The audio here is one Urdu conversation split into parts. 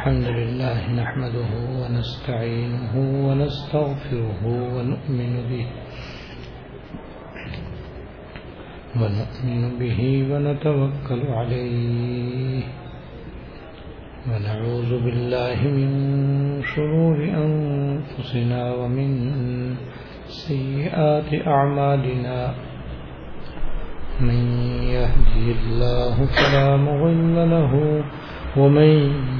الحمد لله نحمده ونستعينه ونستغفره ونؤمن به ونؤمن به ونتوكل عليه ونعوذ بالله من شرور أنفسنا ومن سيئات أعمالنا من يهدي الله فلا مضل له ومن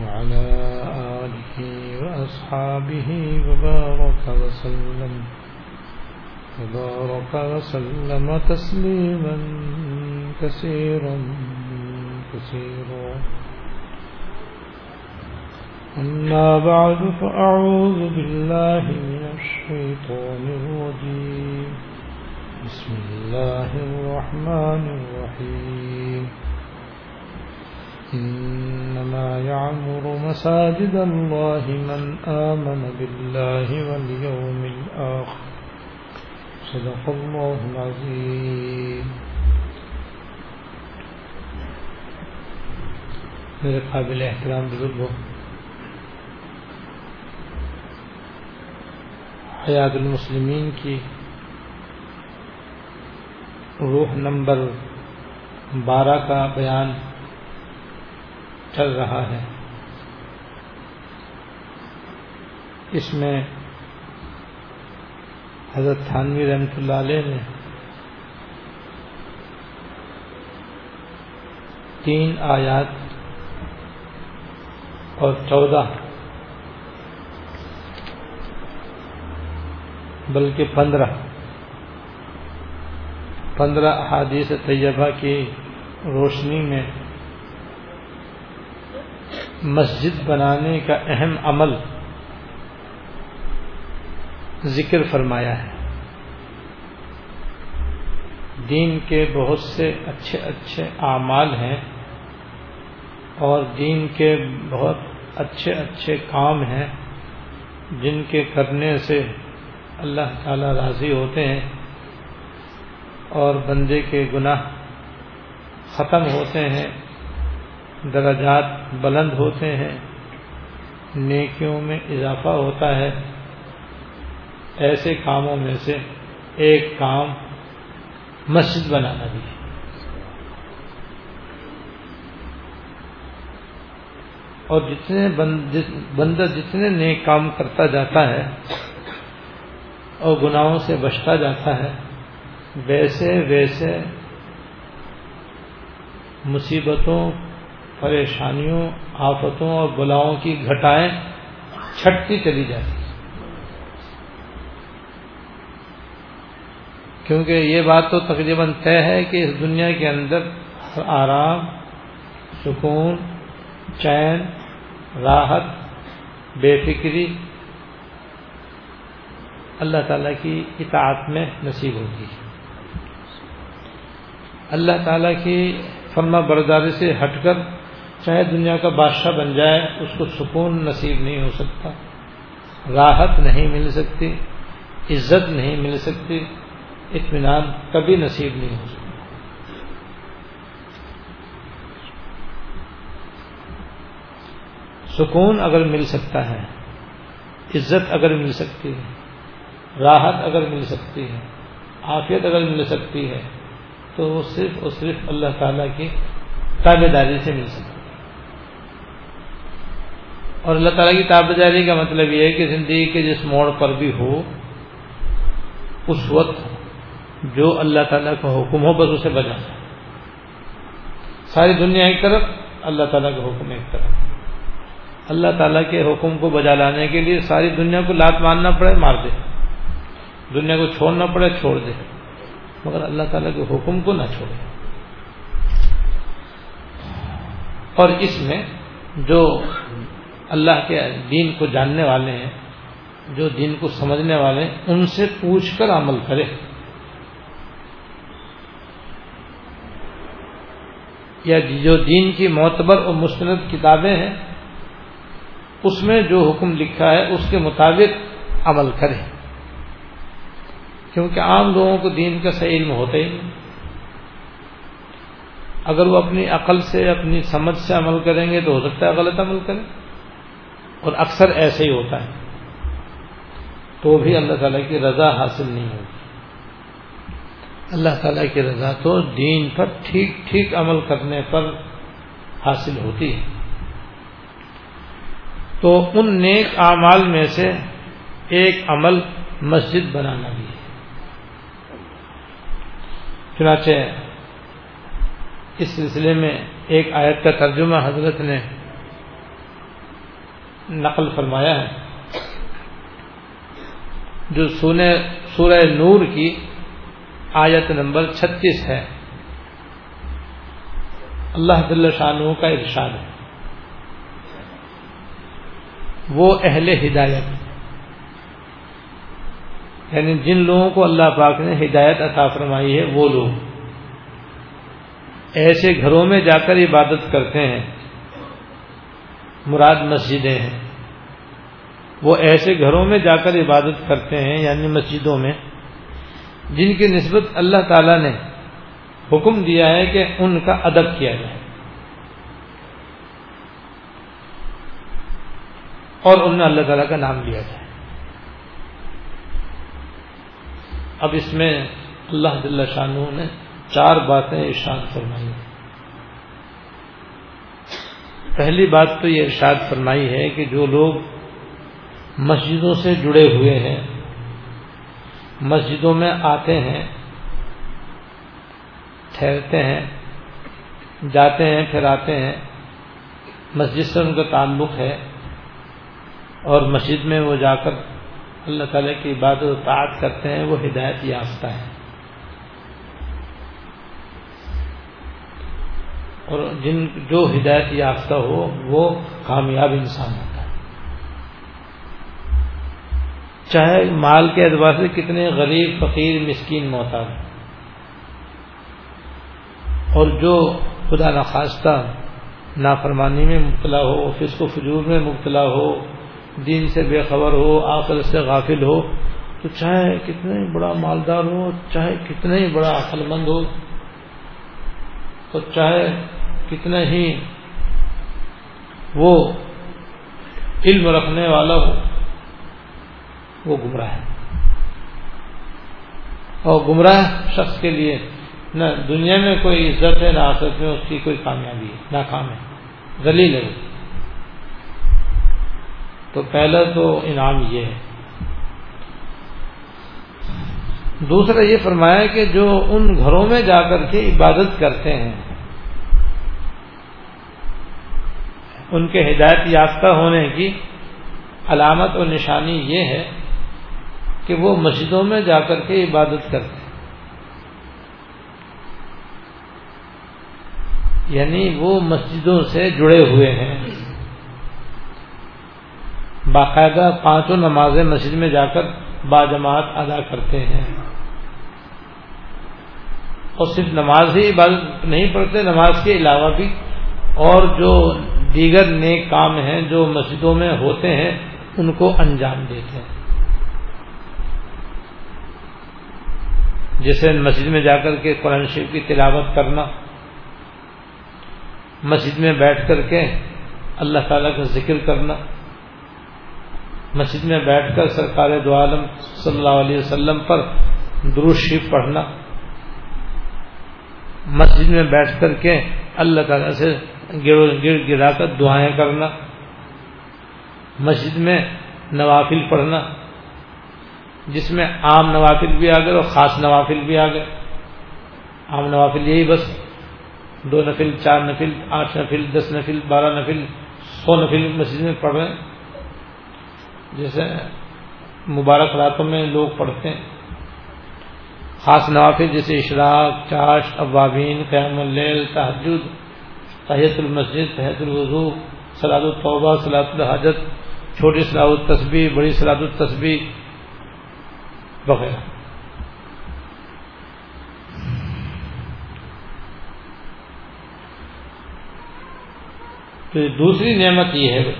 وعلى آله وأصحابه وبارك وسلم. وبارك وسلم تسليما كثيرا كثيرا. أما بعد فأعوذ بالله من الشيطان الرجيم. بسم الله الرحمن الرحيم. إنما يعمر مساجد الله من آمن بالله واليوم الآخر. صدق الله العظيم. میرے قابل احترام بزرگوں حیات المسلمین کی روح نمبر بارہ کا بیان چل رہا ہے۔ اس میں حضرت تھانوی رحمت اللہ علیہ نے تین آیات اور چودہ بلکہ پندرہ پندرہ احادیث طیبہ کی روشنی میں مسجد بنانے کا اہم عمل ذکر فرمایا ہے۔ دین کے بہت سے اچھے اچھے اعمال ہیں اور دین کے بہت اچھے اچھے کام ہیں جن کے کرنے سے اللہ تعالی راضی ہوتے ہیں اور بندے کے گناہ ختم ہوتے ہیں، درجات بلند ہوتے ہیں، نیکیوں میں اضافہ ہوتا ہے۔ ایسے کاموں میں سے ایک کام مسجد بنانا بھی ہے۔ اور جتنے بندہ جتنے نیک کام کرتا جاتا ہے اور گناہوں سے بچتا جاتا ہے، ویسے ویسے مصیبتوں پریشانیوں، آفتوں اور بلاؤں کی گھٹائیں چھٹتی چلی جاتی کیونکہ یہ بات تو تقریباً طے ہے کہ اس دنیا کے اندر آرام، سکون، چین، راحت، بے فکری اللہ تعالیٰ کی اطاعت میں نصیب ہوتی ہے۔ اللہ تعالیٰ کی فرما برداری سے ہٹ کر چاہے دنیا کا بادشاہ بن جائے، اس کو سکون نصیب نہیں ہو سکتا، راحت نہیں مل سکتی، عزت نہیں مل سکتی، اطمینان کبھی نصیب نہیں ہو سکتا۔ سکون اگر مل سکتا ہے، عزت اگر مل سکتی ہے، راحت اگر مل سکتی ہے، عافیت اگر مل سکتی ہے، تو وہ صرف اور صرف اللہ تعالیٰ کی تابے داری سے مل سکتی ہے۔ اور اللہ تعالیٰ کی تابے داری کا مطلب یہ ہے کہ زندگی کے جس موڑ پر بھی ہو، اس وقت جو اللہ تعالیٰ کا حکم ہو، بس اسے بجا ساری دنیا ایک طرف، اللہ تعالیٰ کا حکم ایک طرف۔ اللہ تعالیٰ کے حکم کو بجا لانے کے لیے ساری دنیا کو لات ماننا پڑے، مار دے۔ دنیا کو چھوڑنا پڑے، چھوڑ دے۔ مگر اللہ تعالیٰ کے حکم کو نہ چھوڑے۔ اور اس میں جو اللہ کے دین کو جاننے والے ہیں، جو دین کو سمجھنے والے ہیں، ان سے پوچھ کر عمل کرے۔ یا جو دین کی معتبر اور مستند کتابیں ہیں، اس میں جو حکم لکھا ہے، اس کے مطابق عمل کرے۔ کیونکہ عام لوگوں کو دین کا صحیح علم ہوتا ہی نہیں۔ اگر وہ اپنی عقل سے، اپنی سمجھ سے عمل کریں گے تو ہو سکتا ہے غلط عمل کریں۔ اور اکثر ایسے ہی ہوتا ہے۔ تو بھی اللہ تعالیٰ کی رضا حاصل نہیں ہوگی اللہ تعالیٰ کی رضا تو دین پر ٹھیک ٹھیک عمل کرنے پر حاصل ہوتی ہے۔ تو ان نیک اعمال میں سے ایک عمل مسجد بنانا بھی ہے۔ چنانچہ اس سلسلے میں ایک آیت کا ترجمہ حضرت نے نقل فرمایا ہے۔ جو سونے سورہ نور کی آیت نمبر چھتیس ہے۔ اللہ دل شاہ کا ارشاد ہے۔ وہ اہل ہدایت۔ یعنی جن لوگوں کو اللہ پاک نے ہدایت عطا فرمائی ہے، وہ لوگ۔ ایسے گھروں میں جا کر عبادت کرتے ہیں۔ مراد مسجدیں ہیں۔ وہ ایسے گھروں میں جا کر عبادت کرتے ہیں یعنی مسجدوں میں، جن کی نسبت اللہ تعالی نے حکم دیا ہے کہ ان کا ادب کیا جائے۔ اور ان میں اللہ تعالیٰ کا نام لیا جائے۔ اب اس میں اللہ دلہ شاہ نے چار باتیں ارشاد فرمائی۔ پہلی بات تو یہ ارشاد فرمائی ہے کہ جو لوگ مسجدوں سے جڑے ہوئے ہیں، مسجدوں میں آتے ہیں، ٹھہرتے ہیں، جاتے ہیں، پھر آتے ہیں، مسجد سے ان کا تعلق ہے اور مسجد میں وہ جا کر اللہ تعالیٰ کی عبادت و تعت کرتے ہیں، وہ ہدایت یافتہ ہے اور جن جو ہدایت یافتہ ہو، وہ کامیاب انسان ہوتا ہے۔ چاہے مال کے اعتبار سے کتنے غریب، فقیر، مسکین، محتاج۔ اور جو خدا نخواستہ نافرمانی میں مبتلا ہو، فسق و فجور میں مبتلا ہو، دین سے بے خبر ہو آخر سے غافل ہو، تو چاہے کتنے بڑا مالدار ہو، چاہے کتنے ہی بڑا عقل مند ہو تو چاہے کتنا ہی وہ علم رکھنے والا ہو، وہ گمراہ ہے۔ اور گمراہ شخص کے لیے نہ دنیا میں کوئی عزت ہے، نہ آخرت میں اس کی کوئی کامیابی ہے، ناکام ہے دلیل ہے تو پہلا تو انعام یہ ہے۔ دوسرا یہ فرمایا کہ جو ان گھروں میں جا کر کے عبادت کرتے ہیں ان کے ہدایت یافتہ ہونے کی علامت اور نشانی یہ ہے کہ وہ مسجدوں میں جا کر کے عبادت کرتے ہیں۔ یعنی وہ مسجدوں سے جڑے ہوئے ہیں۔ باقاعدہ پانچوں نمازیں مسجد میں جا کر باجماعت ادا کرتے ہیں۔ اور صرف نماز ہی عبادت نہیں پڑھتے، نماز کے علاوہ بھی اور جو دیگر نیک کام ہیں جو مسجدوں میں ہوتے ہیں، ان کو انجام دیتے ہیں۔ جیسے مسجد میں جا کر کے قرآن شریف کی تلاوت کرنا، مسجد میں بیٹھ کر کے اللہ تعالیٰ کا ذکر کرنا، مسجد میں بیٹھ کر سرکار دو عالم صلی اللہ علیہ وسلم پر شریف پڑھنا، مسجد میں بیٹھ کر کے اللہ تعالیٰ سے گر گرا کر دعائیں کرنا، مسجد میں نوافل پڑھنا، جس میں عام نوافل بھی آ گئے اور خاص نوافل بھی آ گئے۔ عام نوافل یہی بس، دو نفل، چار نفل، آٹھ نفل، دس نفل، بارہ نفل، سو نفل مسجد میں پڑھ رہے ہیں۔ جیسے مبارک راتوں میں لوگ پڑھتے ہیں۔ خاص نوافل جیسے اشراق چاش ابابین، قیام اللیل تحجد تحیت المسجد تحت الوضو سلاد الطبہ سلاد الحاجت چھوٹی سلاد التصبی بڑی سلاد التصبی وغیرہ۔ تو دوسری نعمت یہ ہے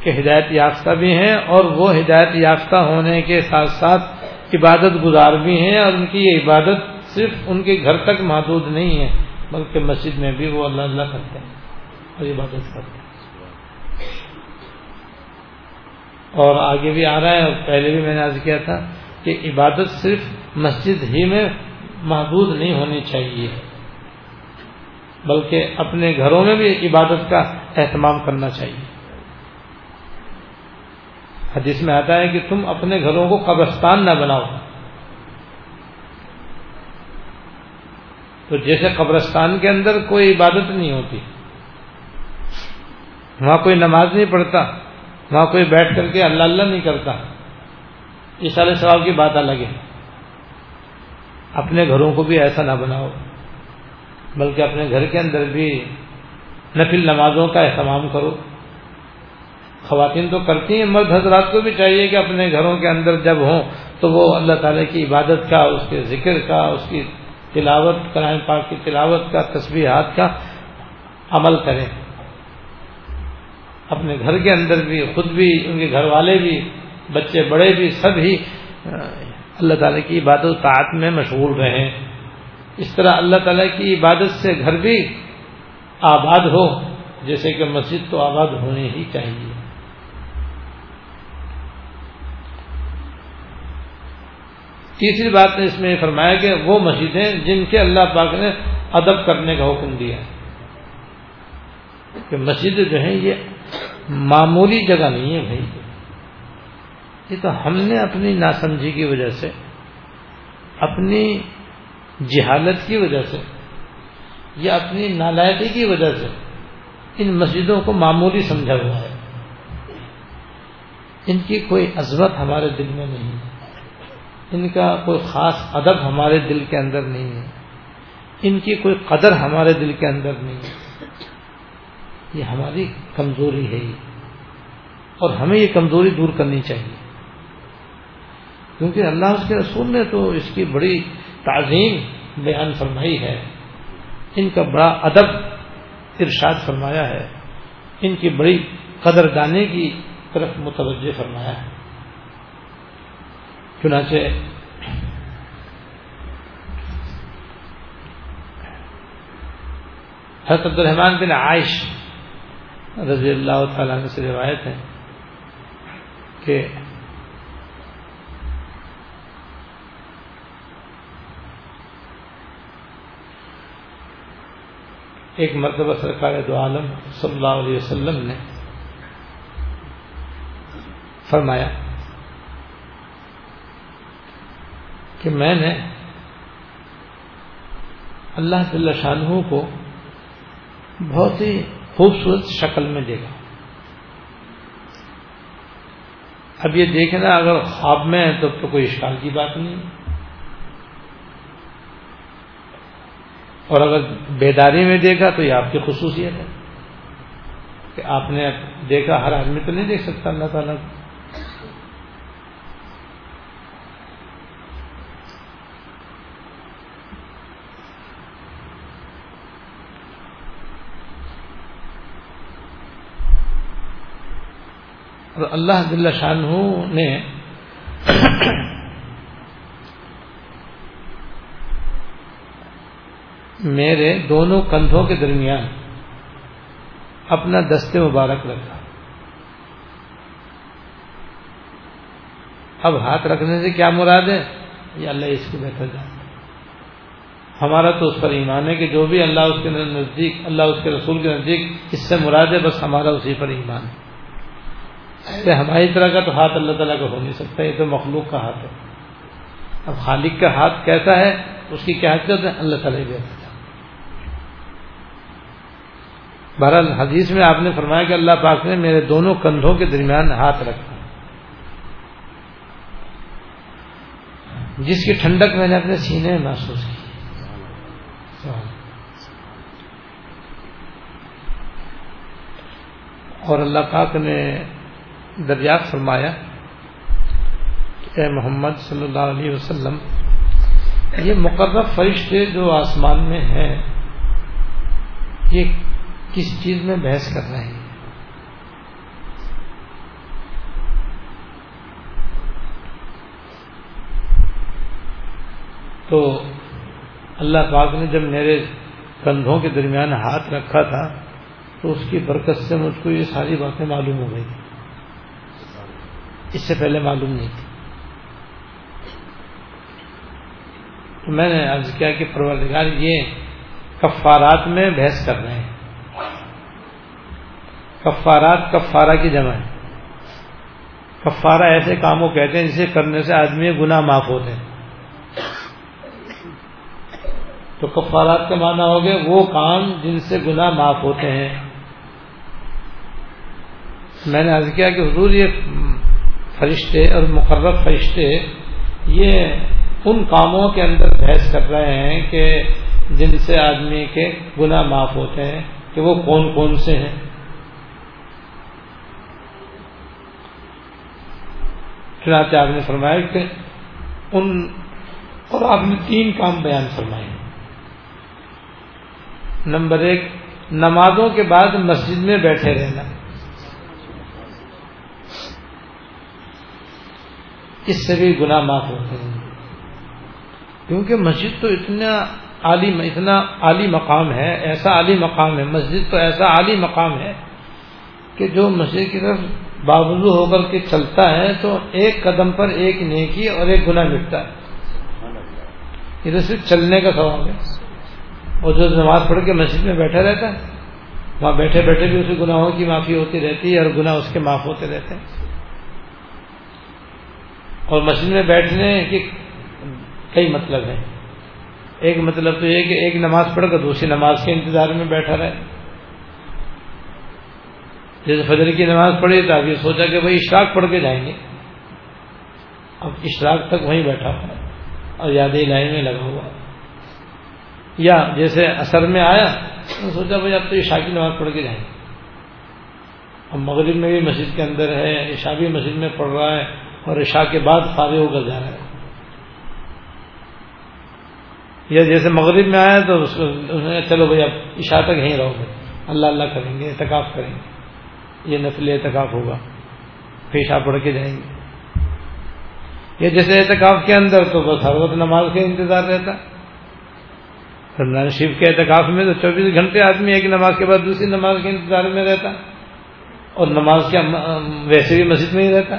کہ ہدایت یافتہ بھی ہیں اور وہ ہدایت یافتہ ہونے کے ساتھ ساتھ عبادت گزار بھی ہیں اور ان کی یہ عبادت صرف ان کے گھر تک محدود نہیں ہے۔ بلکہ مسجد میں بھی وہ اللہ اللہ کرتے ہیں اور عبادت کرتے ہیں۔ اور آگے بھی آ رہا ہے اور پہلے بھی میں نے عرض کیا تھا کہ عبادت صرف مسجد ہی میں محدود نہیں ہونی چاہیے، بلکہ اپنے گھروں میں بھی عبادت کا اہتمام کرنا چاہیے۔ حدیث میں آتا ہے کہ تم اپنے گھروں کو قبرستان نہ بناؤ۔ تو جیسے قبرستان کے اندر کوئی عبادت نہیں ہوتی، وہاں کوئی نماز نہیں پڑھتا، وہاں کوئی بیٹھ کر کے اللہ اللہ نہیں کرتا، یہ سارے سوال کی بات الگ ہے۔ اپنے گھروں کو بھی ایسا نہ بناؤ، بلکہ اپنے گھر کے اندر بھی نفل نمازوں کا اہتمام کرو۔ خواتین تو کرتی ہیں، مرد حضرات کو بھی چاہیے کہ اپنے گھروں کے اندر جب ہوں تو وہ اللہ تعالی کی عبادت کا، اس کے ذکر کا، اس کی تلاوت کرائم پاک کی تلاوت کا تصویرات کا عمل کریں۔ اپنے گھر کے اندر بھی، خود بھی، ان کے گھر والے بھی، بچے بڑے بھی، سب ہی اللہ تعالیٰ کی عبادت طاعت میں مشغول رہیں۔ اس طرح اللہ تعالیٰ کی عبادت سے گھر بھی آباد ہو، جیسے کہ مسجد تو آباد ہونی ہی چاہیے۔ تیسری بات نے اس میں فرمایا کہ وہ مسجدیں جن کے اللہ پاک نے ادب کرنے کا حکم دیا کہ مسجد جو ہے یہ معمولی جگہ نہیں ہے بھائی۔ یہ تو ہم نے اپنی ناسمجھی کی وجہ سے، اپنی جہالت کی وجہ سے، یا اپنی نالائقی کی وجہ سے ان مسجدوں کو معمولی سمجھا ہوا ہے۔ ان کی کوئی عظمت ہمارے دل میں نہیں ہے۔ ان کا کوئی خاص ادب ہمارے دل کے اندر نہیں ہے۔ ان کی کوئی قدر ہمارے دل کے اندر نہیں ہے۔ یہ ہماری کمزوری ہے یہ اور ہمیں یہ کمزوری دور کرنی چاہیے۔ کیونکہ اللہ اس کے رسول نے تو اس کی بڑی تعظیم بیان فرمائی ہے۔ ان کا بڑا ادب ارشاد فرمایا ہے۔ ان کی بڑی قدر دانے کی طرف متوجہ فرمایا ہے۔ چنانچہ حضرت عبد الرحمان بن عائش رضی اللہ تعالیٰ عنہ سے روایت ہے کہ ایک مرتبہ سرکار دو عالم صلی اللہ علیہ وسلم نے فرمایا کہ میں نے اللہ صلی شاہ کو بہت ہی خوبصورت شکل میں دیکھا۔ اب یہ دیکھنا اگر خواب میں ہے تو تو کوئی اشکال کی بات نہیں۔ اور اگر بیداری میں دیکھا تو یہ آپ کی خصوصیت ہے کہ آپ نے دیکھا، ہر آدمی تو نہیں دیکھ سکتا، اللہ تعالیٰ کو اور اللہ دل شاہ نے میرے دونوں کندھوں کے درمیان اپنا دستے مبارک رکھا۔ اب ہاتھ رکھنے سے کیا مراد ہے؟ یہ اللہ اس کو بہتر جانتا ہمارا تو اس پر ایمان ہے کہ جو بھی اللہ اس کے نزدیک، اللہ اس کے رسول کے نزدیک، اس سے مراد ہے بس ہمارا اسی پر ایمان ہے۔ ہماری طرح کا تو ہاتھ اللہ تعالیٰ کا ہو نہیں سکتا، یہ تو مخلوق کا ہاتھ ہے۔ اب خالق کا ہاتھ کیسا ہے، اس کی کیا حقیقت ہے؟ اللہ تعالیٰ بہرحال حدیث میں آپ نے فرمایا کہ اللہ پاک نے میرے دونوں کندھوں کے درمیان ہاتھ رکھا جس کی ٹھنڈک میں نے اپنے سینے میں محسوس کی۔ اور اللہ پاک نے دریافت فرمایا اے محمد صلی اللہ علیہ وسلم، یہ مقرر فرشتے جو آسمان میں ہیں، یہ کس چیز میں بحث کر رہے ہیں؟ تو اللہ پاک نے جب میرے کندھوں کے درمیان ہاتھ رکھا تھا، تو اس کی برکت سے مجھ کو یہ ساری باتیں معلوم ہو گئی اس سے پہلے معلوم نہیں تھی۔ تو میں نے عرض کیا کہ پروردگار یہ کفارات میں بحث کر رہے ہیں۔ کفارات کفارہ کی جمع ہے۔ کفارہ ایسے کاموں کہتے ہیں جسے کرنے سے آدمی گناہ معاف ہوتے ہیں۔ تو کفارات کا معنی ہو گیا وہ کام جن سے گناہ معاف ہوتے ہیں۔ میں نے عرض کیا کہ حضور یہ فرشتے اور مقرر فرشتے یہ ان کاموں کے اندر بحث کر رہے ہیں کہ جن سے آدمی کے گناہ معاف ہوتے ہیں کہ وہ کون کون سے ہیں۔ چنانچہ آپ نے فرمایا کہ ان اور آپ نے تین کام بیان فرمائے نمبر ایک، نمازوں کے بعد مسجد میں بیٹھے رہنا۔ اس سے بھی گناہ معاف ہوتے ہیں۔ کیونکہ مسجد تو اتنا عالی اتنا عالی مقام ہے، ایسا عالی مقام ہے، مسجد تو ایسا عالی مقام ہے کہ جو مسجد کی طرف باوضو ہو کر کے چلتا ہے تو ایک قدم پر ایک نیکی اور ایک گناہ مٹتا ہے۔ یہ تو صرف چلنے کا سوال ہے۔ اور جو نماز پڑھ کے مسجد میں بیٹھا رہتا ہے، وہاں بیٹھے بیٹھے بھی اسے گناہوں کی معافی ہوتی رہتی ہے اور گناہ اس کے معاف ہوتے رہتے ہیں۔ اور مسجد میں بیٹھنے کے کئی مطلب ہیں۔ ایک مطلب تو یہ کہ ایک نماز پڑھ کر دوسری نماز کے انتظار میں بیٹھا رہے۔ جیسے فجر کی نماز پڑھی تو اب یہ سوچا کہ بھائی اشراق پڑھ کے جائیں گے۔ اب اشراق تک وہیں بیٹھا ہوا اور یادیں لائن میں لگا ہوا یا جیسے اثر میں آیا تو سوچا بھائی اب تو عشاء کی نماز پڑھ کے جائیں۔ گے اب مغرب میں بھی مسجد کے اندر ہے، عشاء بھی مسجد میں پڑھ رہا ہے۔ اور عشاء کے بعد فارغ ہو کر جا رہا ہے۔ یا جیسے مغرب میں آیا تو اس نے چلو بھائی، اب عشاء تک یہیں رہو گے اللہ اللہ کریں گے، اعتکاف کریں گے۔ یہ نفل اعتکاف ہوگا۔ پھر پڑھ کے جائیں گے۔ یا جیسے اعتکاف کے اندر تو بس ہر وقت نماز کا انتظار رہتا۔ رمضان شریف کے اعتکاف میں تو چوبیس گھنٹے آدمی ایک نماز کے بعد دوسری نماز کے انتظار میں رہتا۔ اور نماز کیا ویسے بھی مسجد میں ہی رہتا۔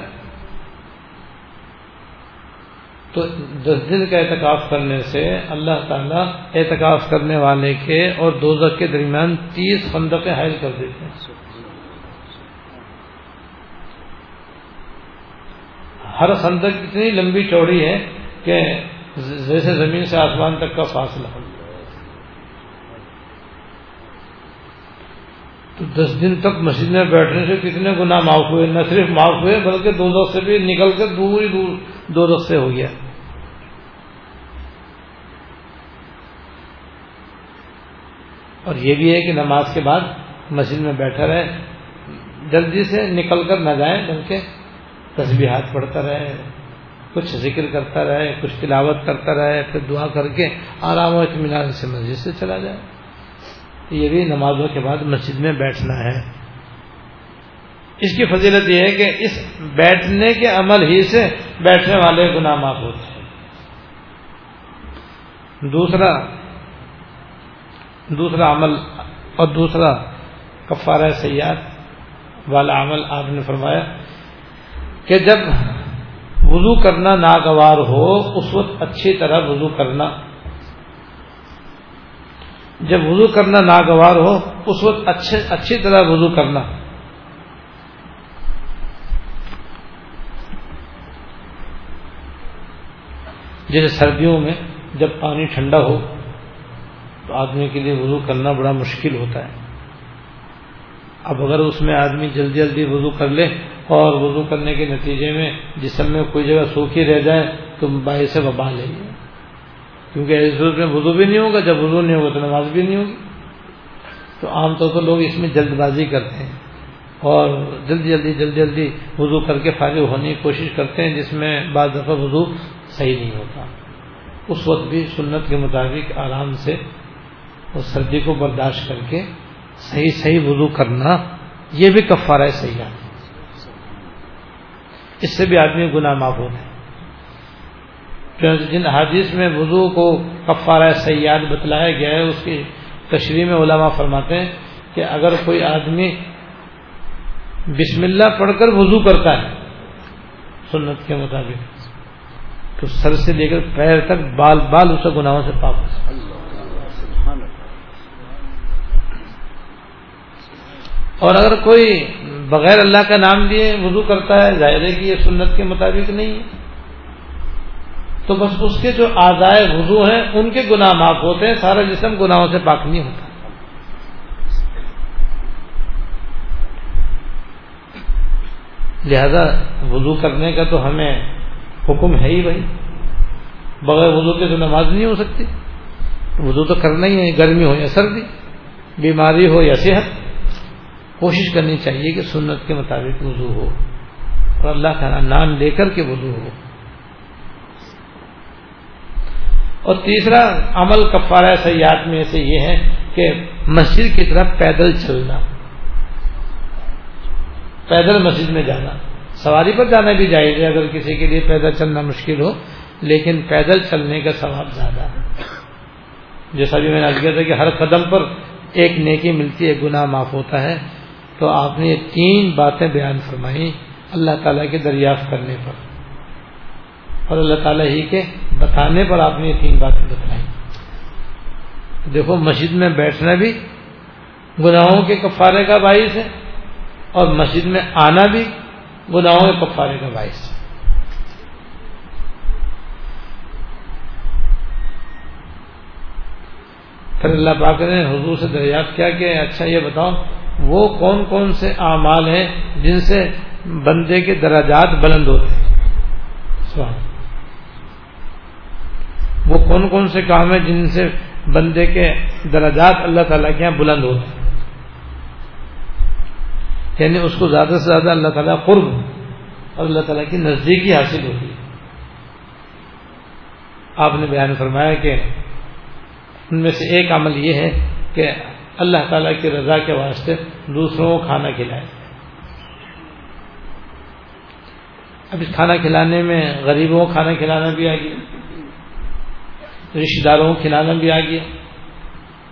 تو دس دن کا اعتکاف کرنے سے اللہ تعالیٰ اعتکاف کرنے والے کے اور دو کے درمیان تیس فندقیں حائل کر دیتے ہیں۔ ہر خندق اتنی لمبی چوڑی ہے کہ جیسے زمین سے آسمان تک کا فاصلہ۔ تو دس دن تک مسجد میں بیٹھنے سے کتنے گنا معاف ہوئے، نہ صرف معاف ہوئے بلکہ دو سے بھی نکل کر دور ہی دور دو سے ہو گیا۔ اور یہ بھی ہے کہ نماز کے بعد مسجد میں بیٹھا رہے، جلدی سے نکل کر نہ جائیں، بلکہ تسبیحات پڑھتا رہے، کچھ ذکر کرتا رہے، کچھ تلاوت کرتا رہے، پھر دعا کر کے آرام و اطمینان سے مسجد سے چلا جائے۔ یہ بھی نمازوں کے بعد مسجد میں بیٹھنا ہے۔ اس کی فضیلت یہ ہے کہ اس بیٹھنے کے عمل ہی سے بیٹھنے والے گناہ معاف ہوتے ہیں۔ دوسرا دوسرا عمل اور دوسرا کفارہ سیاحت والا عمل آپ نے فرمایا کہ جب وضو کرنا ناگوار ہو، اس وقت اچھی طرح وضو کرنا۔ جب وضو کرنا ناگوار ہو، اس وقت اچھے، اچھی طرح وضو کرنا۔ جیسے سردیوں میں جب پانی ٹھنڈا ہو تو آدمی کے لیے وضو کرنا بڑا مشکل ہوتا ہے۔ اب اگر اس میں آدمی جلدی جلدی وضو کر لے اور وضو کرنے کے نتیجے میں جسم میں کوئی جگہ سوکھی رہ جائے تو باعث وبا لے گی کیونکہ اس میں وضو بھی نہیں ہوگا، جب وضو نہیں ہوگا تو نماز بھی نہیں ہوگی۔ تو عام طور پر لوگ اس میں جلد بازی کرتے ہیں اور جلدی جلدی جلدی جلدی وضو کر کے فارغ ہونے کی کوشش کرتے ہیں، جس میں بعض دفعہ وضو صحیح نہیں ہوتا۔ اس وقت بھی سنت کے مطابق آرام سے اس سردی کو برداشت کر کے صحیح صحیح وضو کرنا، یہ بھی کفارہ صحیح ہے۔ اس سے بھی آدمی گناہ معاف ہوتے ہیں جن حادث میں وضو کو کفارہ سیاد بتلایا گیا ہے، اس کی تشریح میں علماء فرماتے ہیں کہ اگر کوئی آدمی بسم اللہ پڑھ کر وضو کرتا ہے، سنت کے مطابق، تو سر سے لے کر پیر تک بال بال اسے گناہوں سے پاک اور اگر کوئی بغیر اللہ کا نام لیے وضو کرتا ہے، ظاہر ہے کہ یہ سنت کے مطابق نہیں ہے۔ تو بس اس کے جو آزائے وضو ہیں، ان کے گناہ معاف ہوتے ہیں، سارا جسم گناہوں سے پاک نہیں ہوتا۔ لہذا وضو کرنے کا تو ہمیں حکم ہے ہی بھائی۔ بغیر وضو کے تو نماز نہیں ہو سکتی۔ وضو تو کرنا ہی ہے، گرمی ہو یا سردی، بیماری ہو یا صحت۔ کوشش کرنی چاہیے کہ سنت کے مطابق وضو ہو اور اللہ کا نام لے کر کے وضو ہو۔ اور تیسرا عمل کفارہ سیاحت میں سے یہ ہے کہ مسجد کی طرف پیدل چلنا۔ پیدل مسجد میں جانا۔ سواری پر جانا بھی جائز ہے اگر کسی کے لیے پیدل چلنا مشکل ہو، لیکن پیدل چلنے کا ثواب زیادہ ہے۔ جیسا بھی میں نے کیا تھا کہ ہر قدم پر ایک نیکی ملتی ہے، گناہ معاف ہوتا ہے۔ تو آپ نے یہ تین باتیں بیان فرمائی اللہ تعالیٰ کے دریافت کرنے پر۔ اور اللہ تعالیٰ ہی کے بتانے پر آپ نے یہ تین باتیں بتائی دیکھو، مسجد میں بیٹھنا بھی گناہوں کے کفارے کا باعث ہے، اور مسجد میں آنا بھی گناہوں کے کفارے کا باعث ہے۔ پھر اللہ پاک نے حضور سے دریافت کیا کہ اچھا یہ بتاؤ وہ کون کون سے اعمال ہیں جن سے بندے کے دراجات بلند ہوتے ہیں؟ وہ کون کون سے کام ہیں جن سے بندے کے درجات اللہ تعالیٰ کے یہاں بلند ہوتے ہیں؟ یعنی اس کو زیادہ سے زیادہ اللہ تعالیٰ قرب اور اللہ تعالیٰ کی نزدیکی حاصل ہوتی ہے۔ آپ نے بیان فرمایا کہ ان میں سے ایک عمل یہ ہے کہ اللہ تعالیٰ کی رضا کے واسطے دوسروں کو کھانا کھلائے۔ اب اس کھانا کھلانے میں غریبوں کو کھانا کھلانا بھی آ گیا رشتے داروں کو کھلانا بھی آ گیا،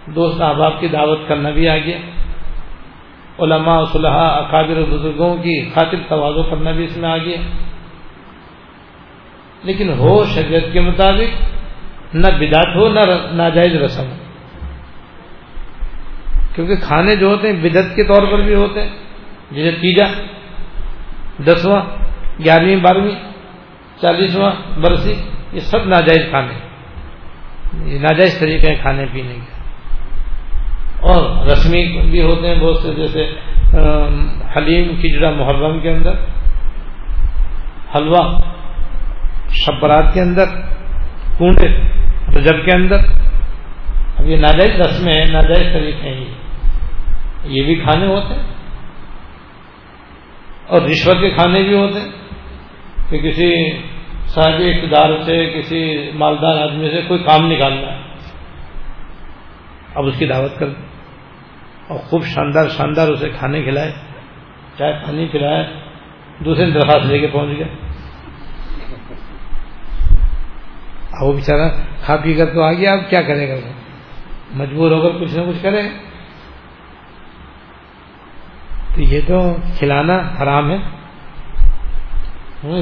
دوست احباب کی دعوت کرنا بھی آ گیا۔ علماء صلاح اکابر بزرگوں کی خاطر توازو کرنا بھی اس میں آ گیا۔ لیکن ہو شریعت کے مطابق نہ بدعت ہو، نہ ناجائز رسم ہو۔ کیونکہ کھانے جو ہوتے ہیں بدت کے طور پر بھی ہوتے ہیں۔ جیسے تیجا دسواں، گیارہویں، بارہویں، چالیسواں، برسی، یہ سب ناجائز کھانے یہ ناجائز طریقے ہیں کھانے پینے کے۔ اور رسمی بھی ہوتے ہیں بہت سے، جیسے حلیم کھجڑا محرم کے اندر، حلوہ شبرات کے اندر کنڈے رجب کے اندر۔ اب یہ ناجائز رسمیں ہیں، ناجائز طریقے ہیں یہ۔ بھی کھانے ہوتے ہیں۔ اور رشوت کے کھانے بھی ہوتے ہیں۔ کہ کسی صاحب اقتدار سے، کسی مالدار آدمی سے کوئی کام نکالنا ہے اب اس کی دعوت کر دیں۔ اور خوب شاندار شاندار اسے کھانے کھلائے۔ چائے پانی پلائے۔ دوسرے درخواست لے کے پہنچ گئے۔ وہ بیچارہ کھا پی کر تو آ گیا اب کیا کرے گا وہ؟ مجبور ہو کر کچھ نہ کچھ کرے تو یہ تو کھلانا حرام ہے۔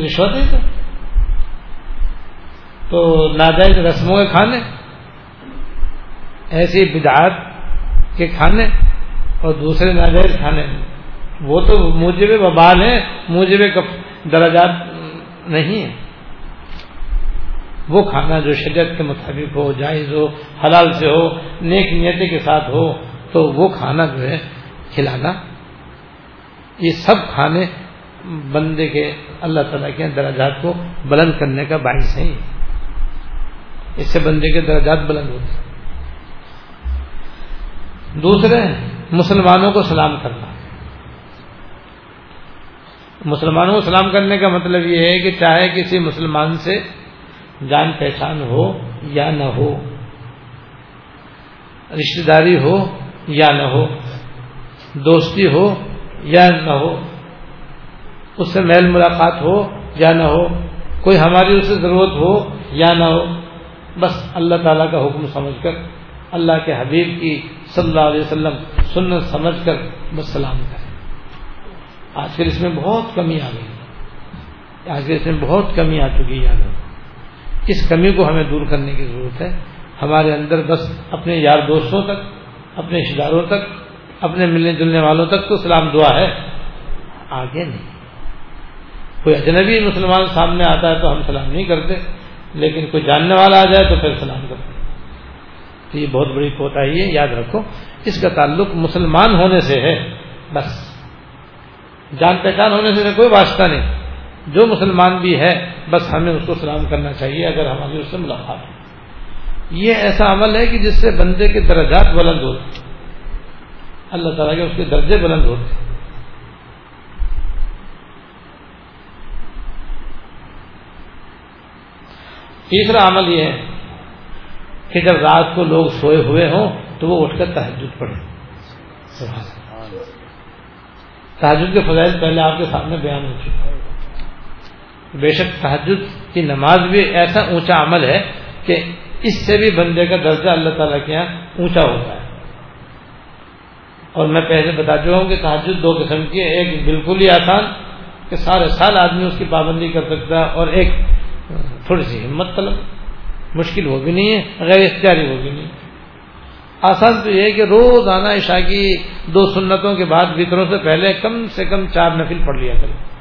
رشوت ہے تو ناجائز رسموں کے کھانے، ایسی بدعات کے کھانے اور دوسرے ناجائز کھانے، وہ تو موجب وبال ہیں، موجب درجات نہیں ہیں۔ وہ کھانا جو شریعت کے مطابق ہو، جائز ہو، حلال سے ہو، نیک نیتی کے ساتھ ہو، تو وہ کھانا جو ہے کھلانا۔ یہ سب کھانے بندے کے اللہ تعالیٰ کے درجات کو بلند کرنے کا باعث ہے۔ اس سے بندے کے درجات بلند ہوتے ہیں۔ دوسرے، مسلمانوں کو سلام کرنا۔ مسلمانوں کو سلام کرنے کا مطلب یہ ہے کہ چاہے کسی مسلمان سے جان پہچان ہو یا نہ ہو، رشتہ داری ہو یا نہ ہو، دوستی ہو یا نہ ہو، اس سے میل ملاقات ہو یا نہ ہو، کوئی ہماری اس سے ضرورت ہو یا نہ ہو، بس اللہ تعالیٰ کا حکم سمجھ کر، اللہ کے حبیب کی صلی اللہ علیہ وسلم سنت سمجھ کر بس سلام کریں۔ آج کل اس میں بہت کمی آ گئی۔ آج کل اس میں بہت کمی آ چکی ہے۔ اس کمی کو ہمیں دور کرنے کی ضرورت ہے۔ ہمارے اندر بس اپنے یار دوستوں تک، اپنے رشتے داروں تک، اپنے ملنے جلنے والوں تک تو سلام دعا ہے۔ آگے نہیں۔ کوئی اجنبی مسلمان سامنے آتا ہے تو ہم سلام نہیں کرتے، لیکن کوئی جاننے والا آ جائے تو پھر سلام کرتے تو یہ بہت بڑی کوتا ہے، یاد رکھو۔ اس کا تعلق مسلمان ہونے سے ہے، بس۔ جان پہچان ہونے سے کوئی واسطہ نہیں۔ جو مسلمان بھی ہے، بس ہمیں اس کو سلام کرنا چاہیے اگر ہماری اس سے ملاقات ہو یہ ایسا عمل ہے کہ جس سے بندے کے درجات بلند ہوتے اللہ تعالیٰ کے اس کے درجے بلند ہوتے تیسرا عمل یہ ہے کہ جب رات کو لوگ سوئے ہوئے ہوں تو وہ اٹھ کر تحجد پڑھے تحجد کے فضائل پہلے آپ کے سامنے بیان ہو چکے۔ بے شک تحجد کی نماز بھی ایسا اونچا عمل ہے کہ اس سے بھی بندے کا درجہ اللہ تعالیٰ کے یہاں اونچا ہوتا ہے۔ اور میں پہلے بتا چکا ہوں کہ تحجد دو قسم کی ہے، ایک بالکل ہی آسان کہ سارے سال آدمی اس کی پابندی کر سکتا ہے اور ایک تھوڑی سی ہمت طلب۔ مشکل وہ بھی نہیں ہے، غیر اختیاری وہ بھی نہیں آسان تو یہ ہے کہ روز آنا عشاء کی دو سنتوں کے بعد بطروں سے پہلے کم سے کم چار نفل پڑھ لیا کرے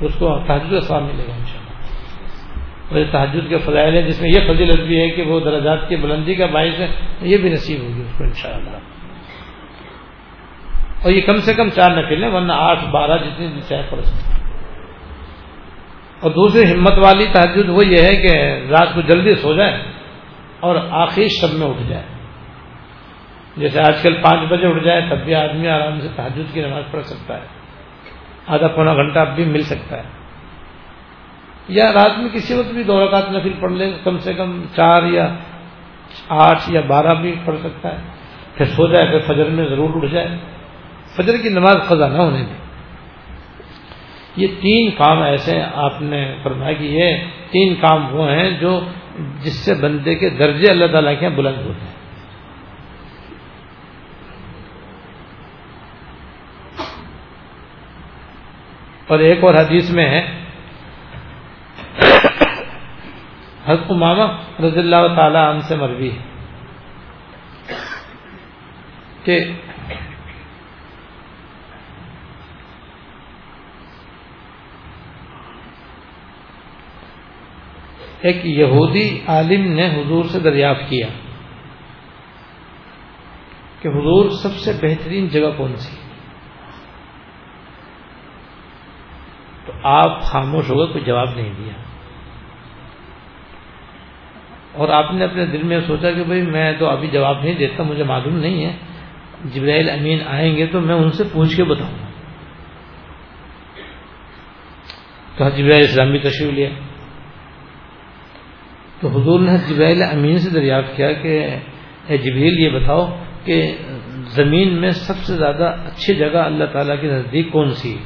اس کو تحجد کا سواب ملے گا ان شاء اللہ تحجد کے فضائل ہیں، جس میں یہ فضیلت بھی ہے کہ وہ درجات کی بلندی کا باعث ہے، یہ بھی نصیب ہوگی اس کو ان شاء اللہ اور یہ کم سے کم چار نفل ہیں، ورنہ آٹھ، بارہ جتنی چاہے پڑھ سکتے اور دوسری ہمت والی تحجد وہ یہ ہے کہ رات کو جلدی سو جائے اور آخری شب میں اٹھ جائے جیسے آج کل پانچ بجے اٹھ جائے، تب بھی آدمی آرام سے تحجد کی نماز پڑھ سکتا ہے۔ آدھا پونا گھنٹہ اب بھی مل سکتا ہے۔ یا رات میں کسی وقت بھی دو رکعت نفل پڑھ لے کم سے کم چار یا آٹھ یا بارہ بھی پڑھ سکتا ہے۔ پھر سو جائے، پھر فجر میں ضرور اٹھ جائے۔ فجر کی نماز خزا نہ ہونے دیں۔ یہ تین کام ایسے آپ نے فرمایا کہ یہ تین کام وہ ہیں جو جس سے بندے کے درجے اللہ تعالیٰ کے بلند ہوتے ہیں۔ اور ایک اور حدیث میں ہے، حضرت ماما رضی اللہ تعالی عنہ سے مروی ہے کہ ایک یہودی عالم نے حضور سے دریافت کیا کہ حضور سب سے بہترین جگہ کون سی؟ تو آپ خاموش ہو گئے، کوئی جواب نہیں دیا۔ اور آپ نے اپنے دل میں سوچا کہ بھائی میں تو ابھی جواب نہیں دیتا، مجھے معلوم نہیں ہے۔ جبرائیل امین آئیں گے تو میں ان سے پوچھ کے بتاؤں گا۔ تو جبرائیل اسلام بھی تشریف لیا۔ تو حضور نے جبرائیل امین سے دریافت کیا کہ، اے جبریل، یہ بتاؤ کہ زمین میں سب سے زیادہ اچھی جگہ اللہ تعالیٰ کے نزدیک کون سی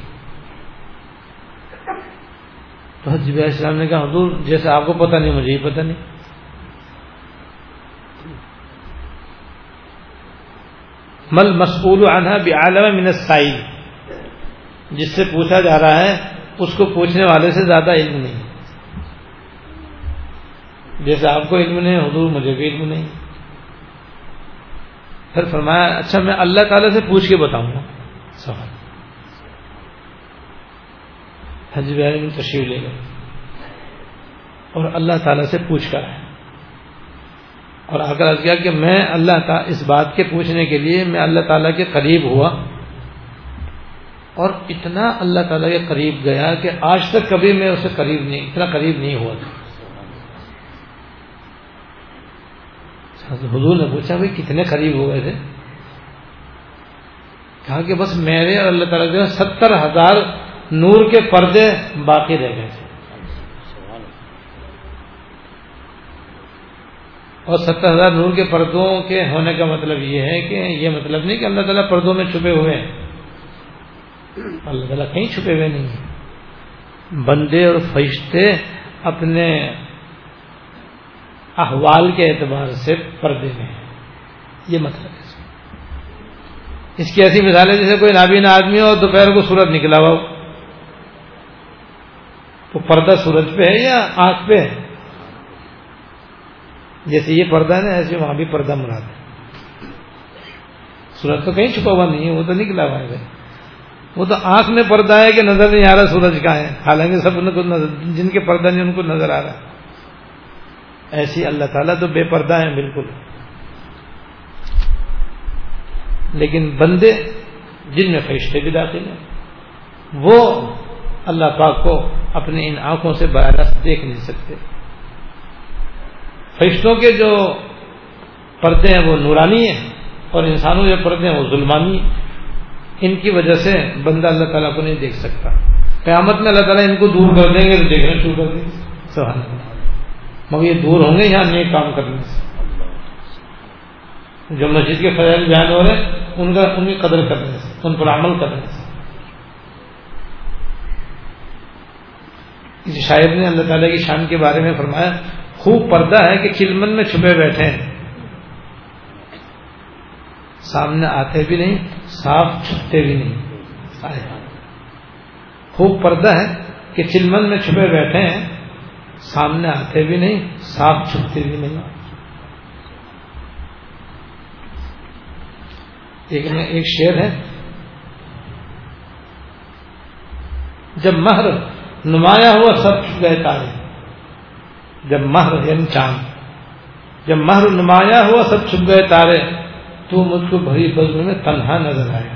تو حضرت السلام نے کہا، حضور، جیسے آپ کو پتہ نہیں، مجھے ہی پتہ نہیں. مل مسکول آنا بعالم من السائل؟ جس سے پوچھا جا رہا ہے، اس کو پوچھنے والے سے زیادہ علم نہیں۔ جیسے آپ کو علم نہیں، حضور، مجھے بھی علم نہیں۔ پھر فرمایا اچھا میں اللہ تعالی سے پوچھ کے بتاؤں گا سوال۔ حج میں تشریف لے گئے اور اللہ تعالیٰ سے پوچھ کر۔ آئے اور آ کر کیا کہ میں اللہ تعالیٰ اس بات کے پوچھنے کے لیے میں اللہ تعالیٰ کے قریب ہوا۔ اور اتنا اللہ تعالیٰ کے قریب گیا کہ آج تک کبھی میں اسے قریب نہیں، اتنا قریب نہیں ہوا۔ تھا حضور نے پوچھا، بھائی، کتنے قریب ہو گئے تھے؟ کہا کہ بس میرے اور اللہ تعالیٰ ستر ہزار نور کے پردے باقی رہ گئے تھے۔ اور ستر ہزار نور کے پردوں کے ہونے کا مطلب یہ ہے کہ یہ مطلب نہیں کہ اللہ تعالیٰ پردوں میں چھپے ہوئے ہیں۔ اللہ تعالیٰ کہیں چھپے ہوئے نہیں ہیں۔ بندے اور فرشتے اپنے احوال کے اعتبار سے پردے میں ہیں۔ یہ مطلب ہے۔ اس کی ایسی مثال ہے جیسے کوئی نابینا آدمی ہو اور دوپہر کو سورج نکلا ہوا تو پردہ سورج پہ ہے یا آنکھ پہ ہے؟ جیسے یہ پردہ ہے نا، ایسے وہاں بھی پردہ مراد ہے۔ سورج تو کہیں چھپا ہوا نہیں ہے، وہ تو نکلا ہوا ہے وہ تو آنکھ میں پردہ ہے کہ نظر نہیں آ رہا، سورج کا ہے؟ حالانکہ سب ان کو نظر، جن کے پردہ نہیں، ان کو نظر آ رہا ایسی اللہ تعالیٰ تو بے پردہ ہیں، بالکل۔ لیکن بندے جن میں فرشتے بھی داخل ہیں، وہ اللہ پاک کو اپنی ان آنکھوں سے براہ راست دیکھ نہیں سکتے۔ فرشتوں کے جو پردے ہیں وہ نورانی ہیں اور انسانوں کے پردے ہیں وہ ظلمانی ہیں۔ ان کی وجہ سے بندہ اللہ تعالیٰ کو نہیں دیکھ سکتا۔ قیامت میں اللہ تعالیٰ ان کو دور کر دیں گے تو دیکھنا شروع کر دیں گے۔ مگر یہ دور ہوں گے یہاں نیک کام کرنے سے۔ جو مسجد کے فضائل بیان ہو رہے ہیں، ان کا ان کی قدر کرنے سے، ان پر عمل کرنے سے۔ کسی شاعر نے اللہ تعالیٰ کی شان کے بارے میں فرمایا، خوب پردہ ہے کہ چلمن میں چھپے بیٹھے ہیں۔ سامنے آتے بھی نہیں، صاف چھپتے بھی نہیں۔ خوب پردہ ہے کہ چلمن میں چھپے بیٹھے ہیں، سامنے آتے بھی نہیں، صاف چھپتے بھی نہیں۔ ایک ایک شعر ہے۔ جب مہر نمایاں ہوا سب چھپ گئے تارے جب مہر یعنی چاند۔ جب مہر نمایاں ہوا سب چھپ گئے تارے، تو مجھ کو بھری بزم میں تنہا نظر آیا۔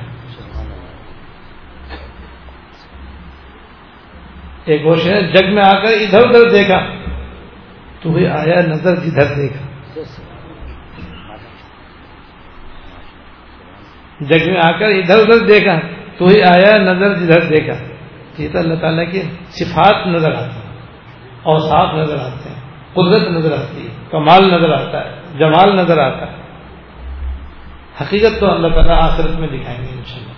ایک وہ شہر جگ میں آ کر ادھر ادھر دیکھا۔ تو بھی آیا نظر جدھر دیکھا۔ جگ میں آ کر ادھر ادھر دیکھا۔ تو ہی آیا نظر جدھر دیکھا۔ یہ تو اللہ تعالیٰ کی صفات نظر آتی اور صاف نظر آتے ہیں، قدرت نظر آتی ہے، کمال نظر آتا ہے، جمال نظر آتا ہے۔ حقیقت تو اللہ تعالیٰ آخرت میں دکھائیں گے انشاءاللہ۔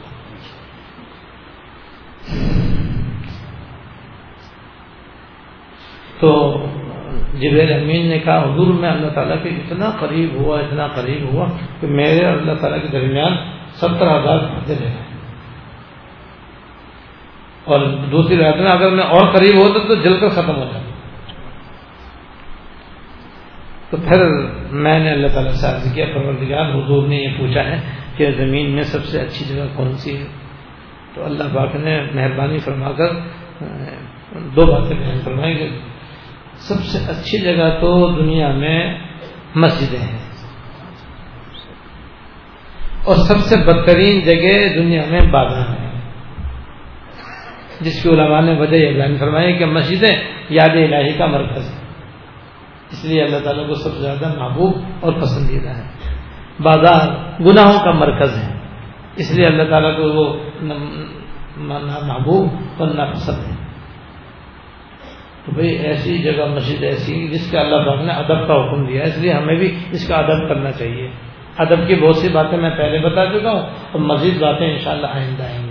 تو جبیر امین نے کہا، حضور میں اللہ تعالیٰ کے اتنا قریب ہوا، اتنا قریب ہوا کہ میرے اور اللہ تعالیٰ کے درمیان ستر ہزار پردے رہے اور دوسری رات میں اگر میں اور قریب ہوتا تو جل کر ختم ہو جاتا۔ تو پھر میں نے اللہ تعالیٰ سے عرض کیا، پروردگار، حضور نے یہ پوچھا ہے کہ زمین میں سب سے اچھی جگہ کون سی ہے؟ تو اللہ پاک نے مہربانی فرما کر، دو باتیں بیان فرمائی کہ سب سے اچھی جگہ تو دنیا میں مسجدیں ہیں۔ اور سب سے بدترین جگہ دنیا میں بازار ہیں جس کی علماء نے وجہ یہ بیان فرمائی کہ مسجدیں یاد الہی کا مرکز ہے اس لیے اللہ تعالیٰ کو سب سے زیادہ محبوب اور پسندیدہ ہے بازار گناہوں کا مرکز ہے اس لیے اللہ تعالیٰ کو وہ نہ محبوب اور نہ پسند ہے تو بھائی ایسی جگہ مسجد ایسی جس کا اللہ تعالیٰ نے ادب کا حکم دیا۔ اس لیے ہمیں بھی اس کا ادب کرنا چاہیے۔ ادب کی بہت سی باتیں میں پہلے بتا چکا ہوں۔ اور مزید باتیں انشاءاللہ آئندہ آئیں گی۔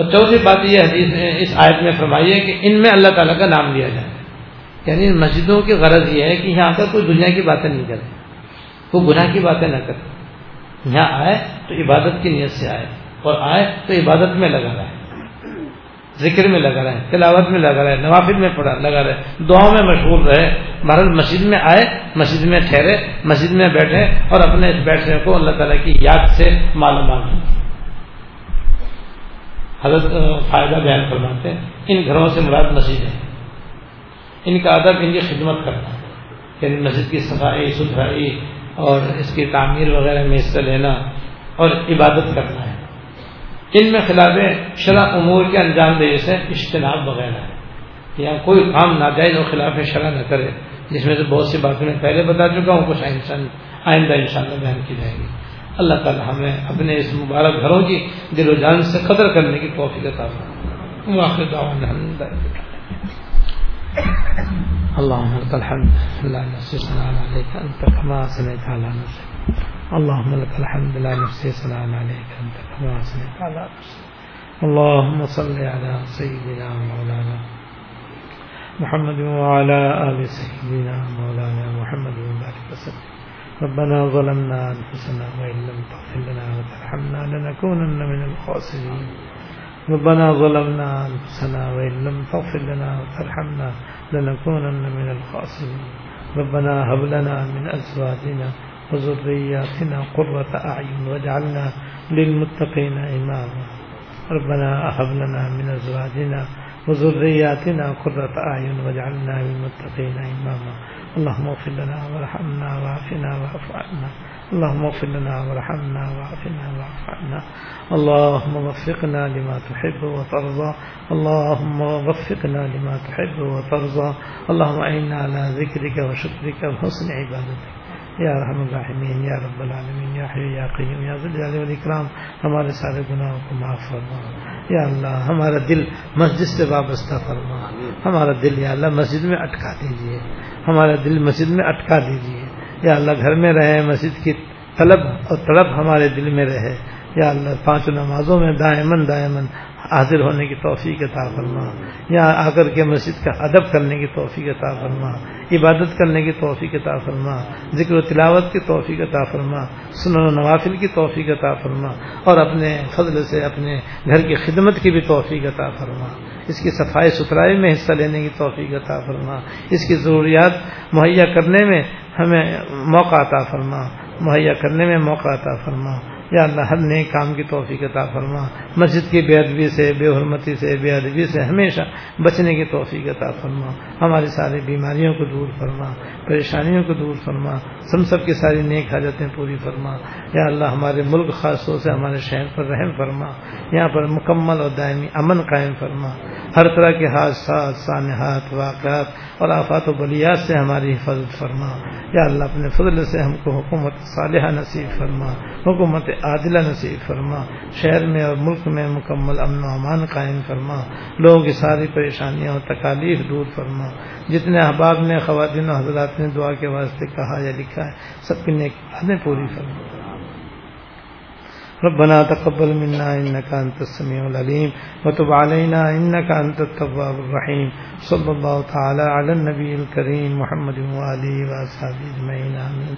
اور چوتھی بات یہ حدیث اس آیت میں فرمائی ہے کہ ان میں اللہ تعالیٰ کا نام لیا جائے۔ یعنی مسجدوں کی غرض یہ ہے کہ یہاں پر کوئی دنیا کی باتیں نہیں کرے وہ گناہ کی باتیں نہ کرے یہاں آئے تو عبادت کی نیت سے آئے، اور آئے تو عبادت میں لگا رہے۔ ذکر میں لگا رہے، تلاوت میں لگا رہے، نوافل میں پڑھا، لگا رہے۔ دعاؤں میں مشغول رہے بہرحال مسجد میں آئے، مسجد میں ٹھہرے، مسجد میں بیٹھے، اور اپنے اس بیٹھنے کو اللہ تعالیٰ کی یاد سے معلومات حضرت فائدہ بیان فرماتے ہیں۔ ان گھروں سے مراد مسجد ہے ان کا ادب، ان کی خدمت کرنا یعنی مسجد کی صفائی، ستھرائی اور اس کی تعمیر وغیرہ میں حصہ لینا اور عبادت کرنا ہے۔ ان میں خلاف شرح امور کے انجام دہی سے اجتناب وغیرہ ہے۔ یا کوئی کام ناجائز اور خلاف شرح نہ کرے، جس میں سے بہت سی باتیں میں پہلے بتا چکا ہوں، کچھ آئندہ ان شاء اللہ بیان کی جائے گی۔ اللہ تعالی ہمیں اپنے اس مبارک گھروں کی دل و جان سے قدر کرنے کی توفیق عطا فرمائے۔ واخر دعوانا الحمد اللهم لك الحمد، لا نفسي سلام عليك أنت كما سمعت على نفسك اللهم لك الحمد، لا نفسي سلام عليك أنت كما سمعت على نفسك اللهم صل على سيدنا مولانا محمد وعلى آل سيدنا مولانا محمد وبارك وسلم۔ ربنا ظلمنا أنفسنا وإن لم تغفر لنا وترحمنا لنكونن من الخاسرين. ربنا ظلمنا أنفسنا وإن لم تغفر لنا وترحمنا لنكونن من الخاسرين. ربنا هب لنا من أزواجنا وذرياتنا قرة أعين واجعلنا للمتقين إماما. ربنا هب لنا من أزواجنا وذرياتنا قرة أعين واجعلنا للمتقين إماما. اللهم اغفر لنا وارحمنا وعافنا واعف عنا. اللهم اغفر لنا وارحمنا وعافنا واعف عنا. اللهم وفقنا لما تحب وترضى. اللهم وفقنا لما تحب وترضى. اللهم اعنا على ذكرك وشكرك وحسن عبادتك. یا رحم الرحمین یا رب العالمین یا حی یا قیوم یا ذل والاکرام ہمارے سارے گناہوں کو معاف فرما۔ یا اللہ ہمارا دل مسجد سے وابستہ فرما۔ ہمارا دل یا اللہ مسجد میں اٹکا دیجیے ہمارا دل مسجد میں اٹکا دیجیے یا اللہ گھر میں رہے مسجد کی طلب اور طلب ہمارے دل میں رہے۔ یا اللہ پانچ نمازوں میں دائمن دائمن حاضر ہونے کی توفیق عطا فرما یہاں آ کر کے مسجد کا ادب کرنے کی توفیق عطا فرما، عبادت کرنے کی توفیق عطا فرما، ذکر و تلاوت کی توفیق عطا فرما، سنن و نوافل کی توفیق عطا فرما، اور اپنے فضل سے اپنے گھر کی خدمت کی بھی توفیق عطا فرما۔ اس کی صفائی ستھرائی میں حصہ لینے کی توفیق عطا فرما۔ اس کی ضروریات مہیا کرنے میں ہمیں موقع عطا فرما۔ مہیا کرنے میں موقع عطا فرما۔ یا اللہ ہر نئے کام کی توفیق عطا فرما۔ مسجد کی بے ادبی سے، بے حرمتی سے، بے ادبی سے ہمیشہ بچنے کی توفیق عطا فرما۔ ہماری ساری بیماریوں کو دور فرما، پریشانیوں کو دور فرما۔ سم سب کی ساری نیک حاجتیں پوری فرما۔ یا اللہ ہمارے ملک خاص طور سے ہمارے شہر پر رحم فرما۔ یہاں پر مکمل اور دائمی امن قائم فرما۔ ہر طرح کے حادثات سانحات واقعات اور آفات و بلیات سے ہماری حفاظت فرما۔ یا اللہ اپنے فضل سے ہم کو حکومت صالحہ نصیب فرما۔ حکومت عادلہ نصیب فرما، شہر میں اور ملک میں مکمل امن و امان قائم فرما، لوگوں کی ساری پریشانیاں اور تکالیف دور فرما۔ جتنے احباب نے خواتین و حضرات نے دعا کے واسطے کہا یا لکھا ہے، سب کی نیک باتیں پوری فرما۔ ربنا تقبل منا انك انت السميع العليم وتب علينا انك انت التواب الرحيم صلى الله تعالى على النبي الكريم محمد واله واصحابه اجمعين امين